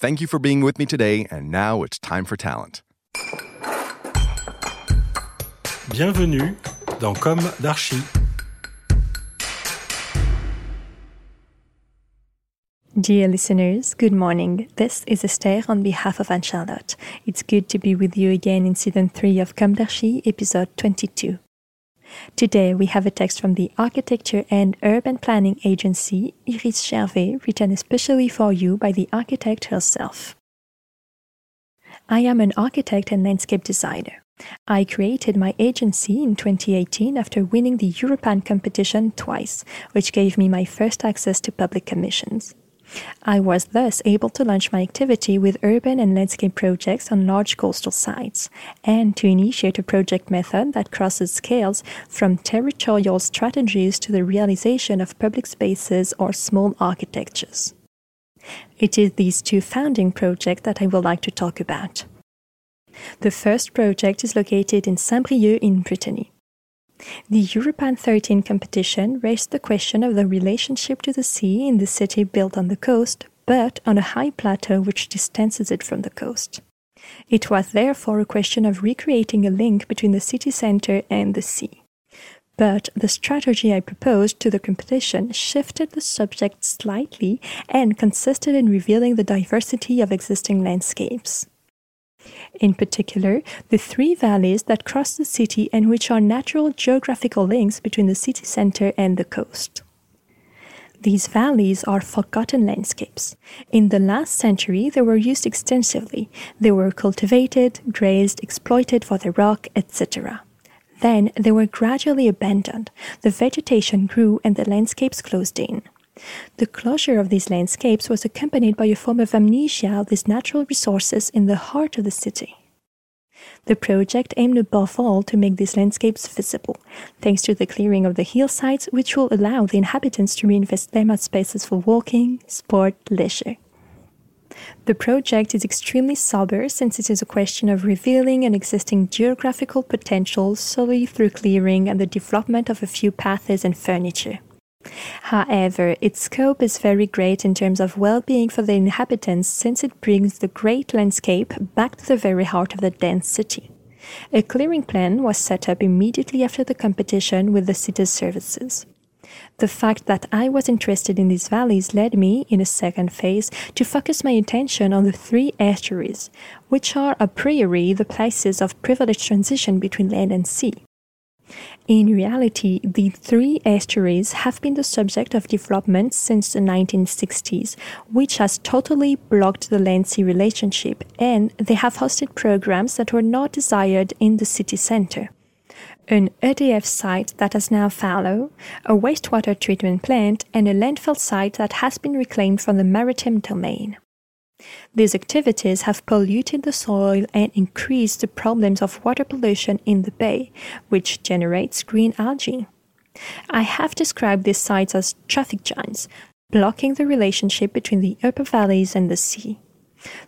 Thank you for being with me today, and now it's time for talent. Bienvenue dans Com d'Archi. Dear listeners, good morning. This is Esther on behalf of Anne Charlotte. It's good to be with you again in season 3 of Com d'Archi, episode 22. Today we have a text from the Architecture and Urban Planning Agency, Iris Gervais, written especially for you by the architect herself. I am an architect and landscape designer. I created my agency in 2018 after winning the Europan competition twice, which gave me my first access to public commissions. I was thus able to launch my activity with urban and landscape projects on large coastal sites, and to initiate a project method that crosses scales from territorial strategies to the realization of public spaces or small architectures. It is these two founding projects that I would like to talk about. The first project is located in Saint-Brieuc in Brittany. The Europan 13 competition raised the question of the relationship to the sea in the city built on the coast, but on a high plateau which distances it from the coast. It was therefore a question of recreating a link between the city center and the sea. But the strategy I proposed to the competition shifted the subject slightly and consisted in revealing the diversity of existing landscapes in particular, the three valleys that cross the city and which are natural geographical links between the city center and the coast. These valleys are forgotten landscapes. In the last century, they were used extensively. They were cultivated, grazed, exploited for their rock, etc. Then they were gradually abandoned. The vegetation grew and the landscapes closed in. The closure of these landscapes was accompanied by a form of amnesia of these natural resources in the heart of the city. The project aimed above all to make these landscapes visible, thanks to the clearing of the hillsides, which will allow the inhabitants to reinvest them as spaces for walking, sport, leisure. The project is extremely sober since it is a question of revealing an existing geographical potential solely through clearing and the development of a few paths and furniture. However, its scope is very great in terms of well being for the inhabitants since it brings the great landscape back to the very heart of the dense city. A clearing plan was set up immediately after the competition with the city's services. The fact that I was interested in these valleys led me, in a second phase, to focus my attention on the three estuaries, which are a priori the places of privileged transition between land and sea. In reality, the three estuaries have been the subject of development since the 1960s, which has totally blocked the land sea relationship, and they have hosted programs that were not desired in the city center. An EDF site that has now fallow, a wastewater treatment plant, and a landfill site that has been reclaimed from the maritime domain. These activities have polluted the soil and increased the problems of water pollution in the bay, which generates green algae. I have described these sites as traffic giants, blocking the relationship between the upper valleys and the sea.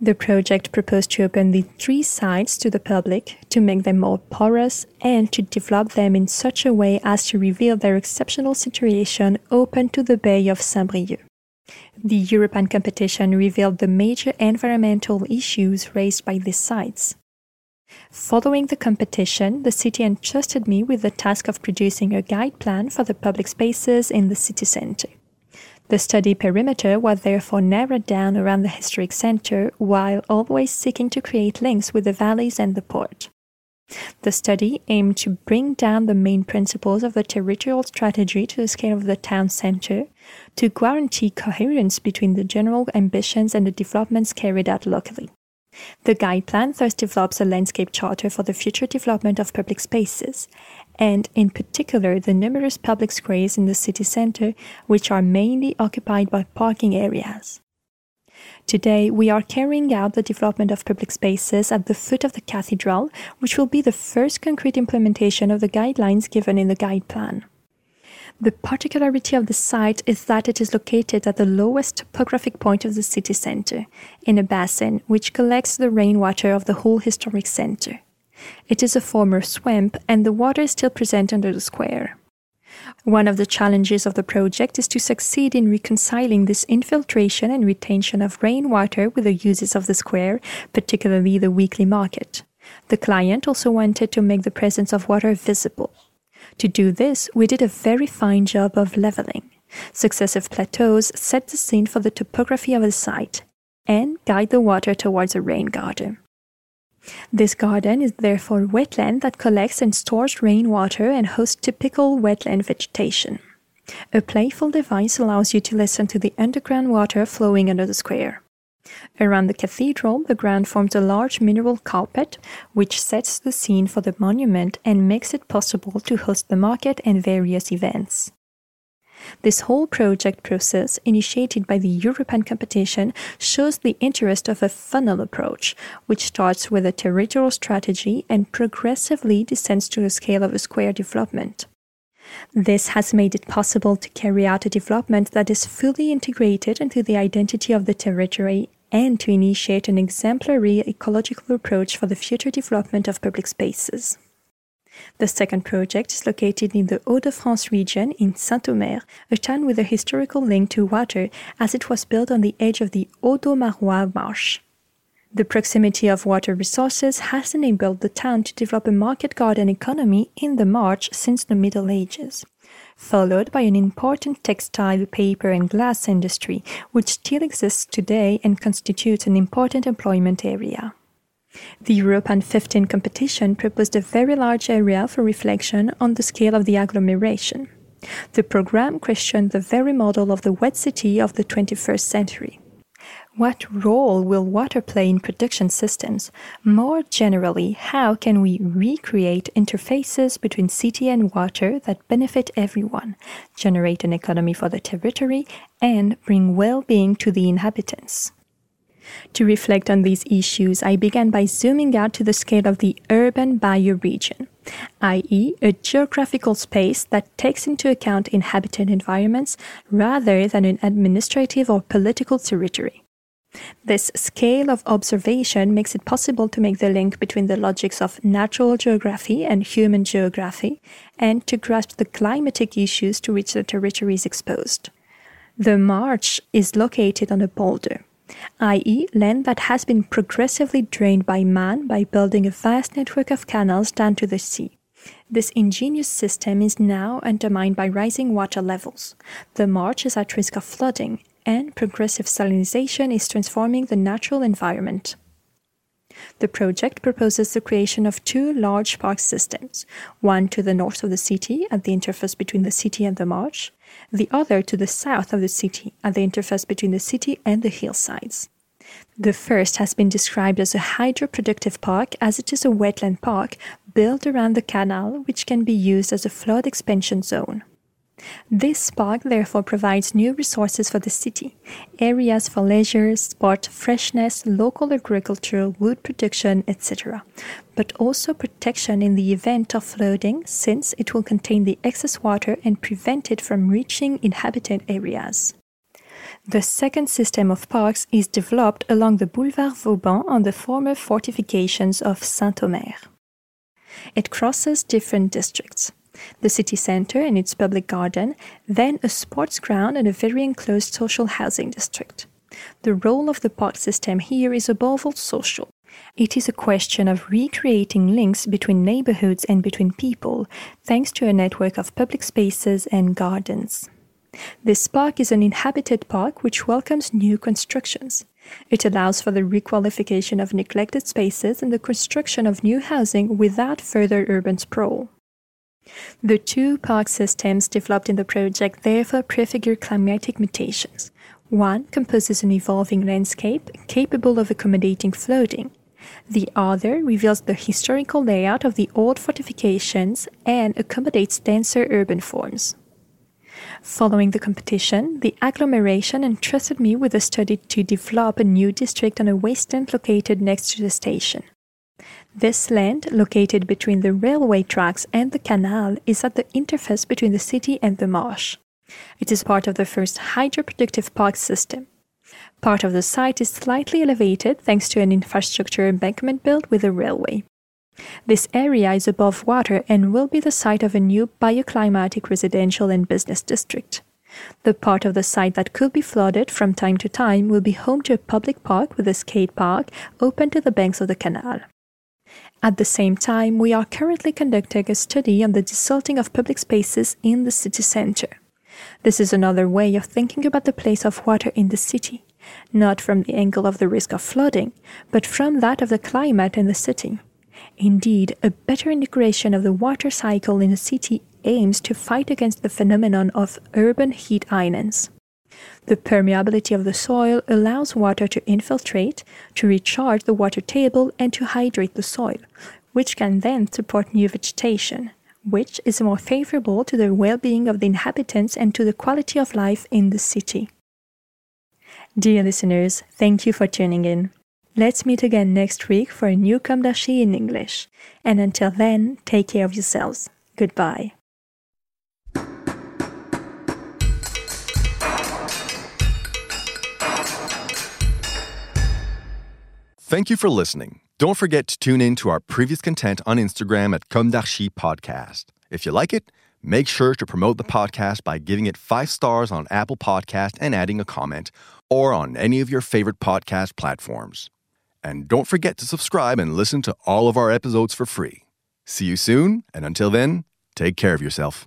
The project proposed to open the three sites to the public, to make them more porous, and to develop them in such a way as to reveal their exceptional situation open to the Bay of Saint-Brieuc. The Europan competition revealed the major environmental issues raised by these sites. Following the competition, the city entrusted me with the task of producing a guide plan for the public spaces in the city center. The study perimeter was therefore narrowed down around the historic center while always seeking to create links with the valleys and the port. The study aimed to bring down the main principles of the territorial strategy to the scale of the town center, to guarantee coherence between the general ambitions and the developments carried out locally. The guide plan thus develops a landscape charter for the future development of public spaces, and in particular the numerous public squares in the city center, which are mainly occupied by parking areas. Today, we are carrying out the development of public spaces at the foot of the cathedral, which will be the first concrete implementation of the guidelines given in the guide plan. The particularity of the site is that it is located at the lowest topographic point of the city center, in a basin which collects the rainwater of the whole historic center. It is a former swamp, and the water is still present under the square. One of the challenges of the project is to succeed in reconciling this infiltration and retention of rainwater with the uses of the square, particularly the weekly market. The client also wanted to make the presence of water visible. To do this, we did a very fine job of leveling. Successive plateaus set the scene for the topography of the site and guide the water towards a rain garden. This garden is therefore wetland that collects and stores rainwater and hosts typical wetland vegetation. A playful device allows you to listen to the underground water flowing under the square. Around the cathedral, the ground forms a large mineral carpet, which sets the scene for the monument and makes it possible to host the market and various events. This whole project process, initiated by the Europan competition, shows the interest of a funnel approach, which starts with a territorial strategy and progressively descends to the scale of a square development. This has made it possible to carry out a development that is fully integrated into the identity of the territory and to initiate an exemplary ecological approach for the future development of public spaces. The second project is located in the Hauts-de-France region in Saint-Omer, a town with a historical link to water as it was built on the edge of the Audomarois marsh. The proximity of water resources has enabled the town to develop a market garden economy in the marsh since the Middle Ages, followed by an important textile, paper, and glass industry, which still exists today and constitutes an important employment area. The Europan 15 competition proposed a very large area for reflection on the scale of the agglomeration. The program questioned the very model of the wet city of the 21st century. What role will water play in production systems? More generally, how can we recreate interfaces between city and water that benefit everyone, generate an economy for the territory, and bring well being to the inhabitants? To reflect on these issues, I began by zooming out to the scale of the urban bioregion, i.e., a geographical space that takes into account inhabited environments rather than an administrative or political territory. This scale of observation makes it possible to make the link between the logics of natural geography and human geography, and to grasp the climatic issues to which the territory is exposed. The marsh is located on a polder, i.e., land that has been progressively drained by man by building a vast network of canals down to the sea. This ingenious system is now undermined by rising water levels. The marsh is at risk of flooding, and progressive salinization is transforming the natural environment. The project proposes the creation of two large park systems, one to the north of the city at the interface between the city and the marsh, the other to the south of the city at the interface between the city and the hillsides. The first has been described as a hydroproductive park as it is a wetland park built around the canal which can be used as a flood expansion zone. This park therefore provides new resources for the city areas for leisure, sport, freshness, local agriculture, wood production, etc. But also protection in the event of flooding, since it will contain the excess water and prevent it from reaching inhabited areas. The second system of parks is developed along the Boulevard Vauban on the former fortifications of Saint Omer. It crosses different districts the city center and its public garden, then a sports ground and a very enclosed social housing district. The role of the park system here is above all social. It is a question of recreating links between neighborhoods and between people, thanks to a network of public spaces and gardens. This park is an inhabited park which welcomes new constructions. It allows for the requalification of neglected spaces and the construction of new housing without further urban sprawl. The two park systems developed in the project therefore prefigure climatic mutations. One composes an evolving landscape capable of accommodating flooding. The other reveals the historical layout of the old fortifications and accommodates denser urban forms. Following the competition, the agglomeration entrusted me with a study to develop a new district on a wasteland located next to the station. This land, located between the railway tracks and the canal, is at the interface between the city and the marsh. It is part of the first hydroproductive park system. Part of the site is slightly elevated thanks to an infrastructure embankment built with a railway. This area is above water and will be the site of a new bioclimatic residential and business district. The part of the site that could be flooded from time to time will be home to a public park with a skate park open to the banks of the canal. At the same time, we are currently conducting a study on the desalting of public spaces in the city center. This is another way of thinking about the place of water in the city, not from the angle of the risk of flooding, but from that of the climate in the city. Indeed, a better integration of the water cycle in a city aims to fight against the phenomenon of urban heat islands. The permeability of the soil allows water to infiltrate, to recharge the water table, and to hydrate the soil, which can then support new vegetation, which is more favorable to the well being of the inhabitants and to the quality of life in the city. Dear listeners, thank you for tuning in. Let's meet again next week for a new d'Archi in English. And until then, take care of yourselves. Goodbye. Thank you for listening. Don't forget to tune in to our previous content on Instagram at Com d'Archi Podcast. If you like it, make sure to promote the podcast by giving it five stars on Apple Podcast and adding a comment, or on any of your favorite podcast platforms. And don't forget to subscribe and listen to all of our episodes for free. See you soon, and until then, take care of yourself.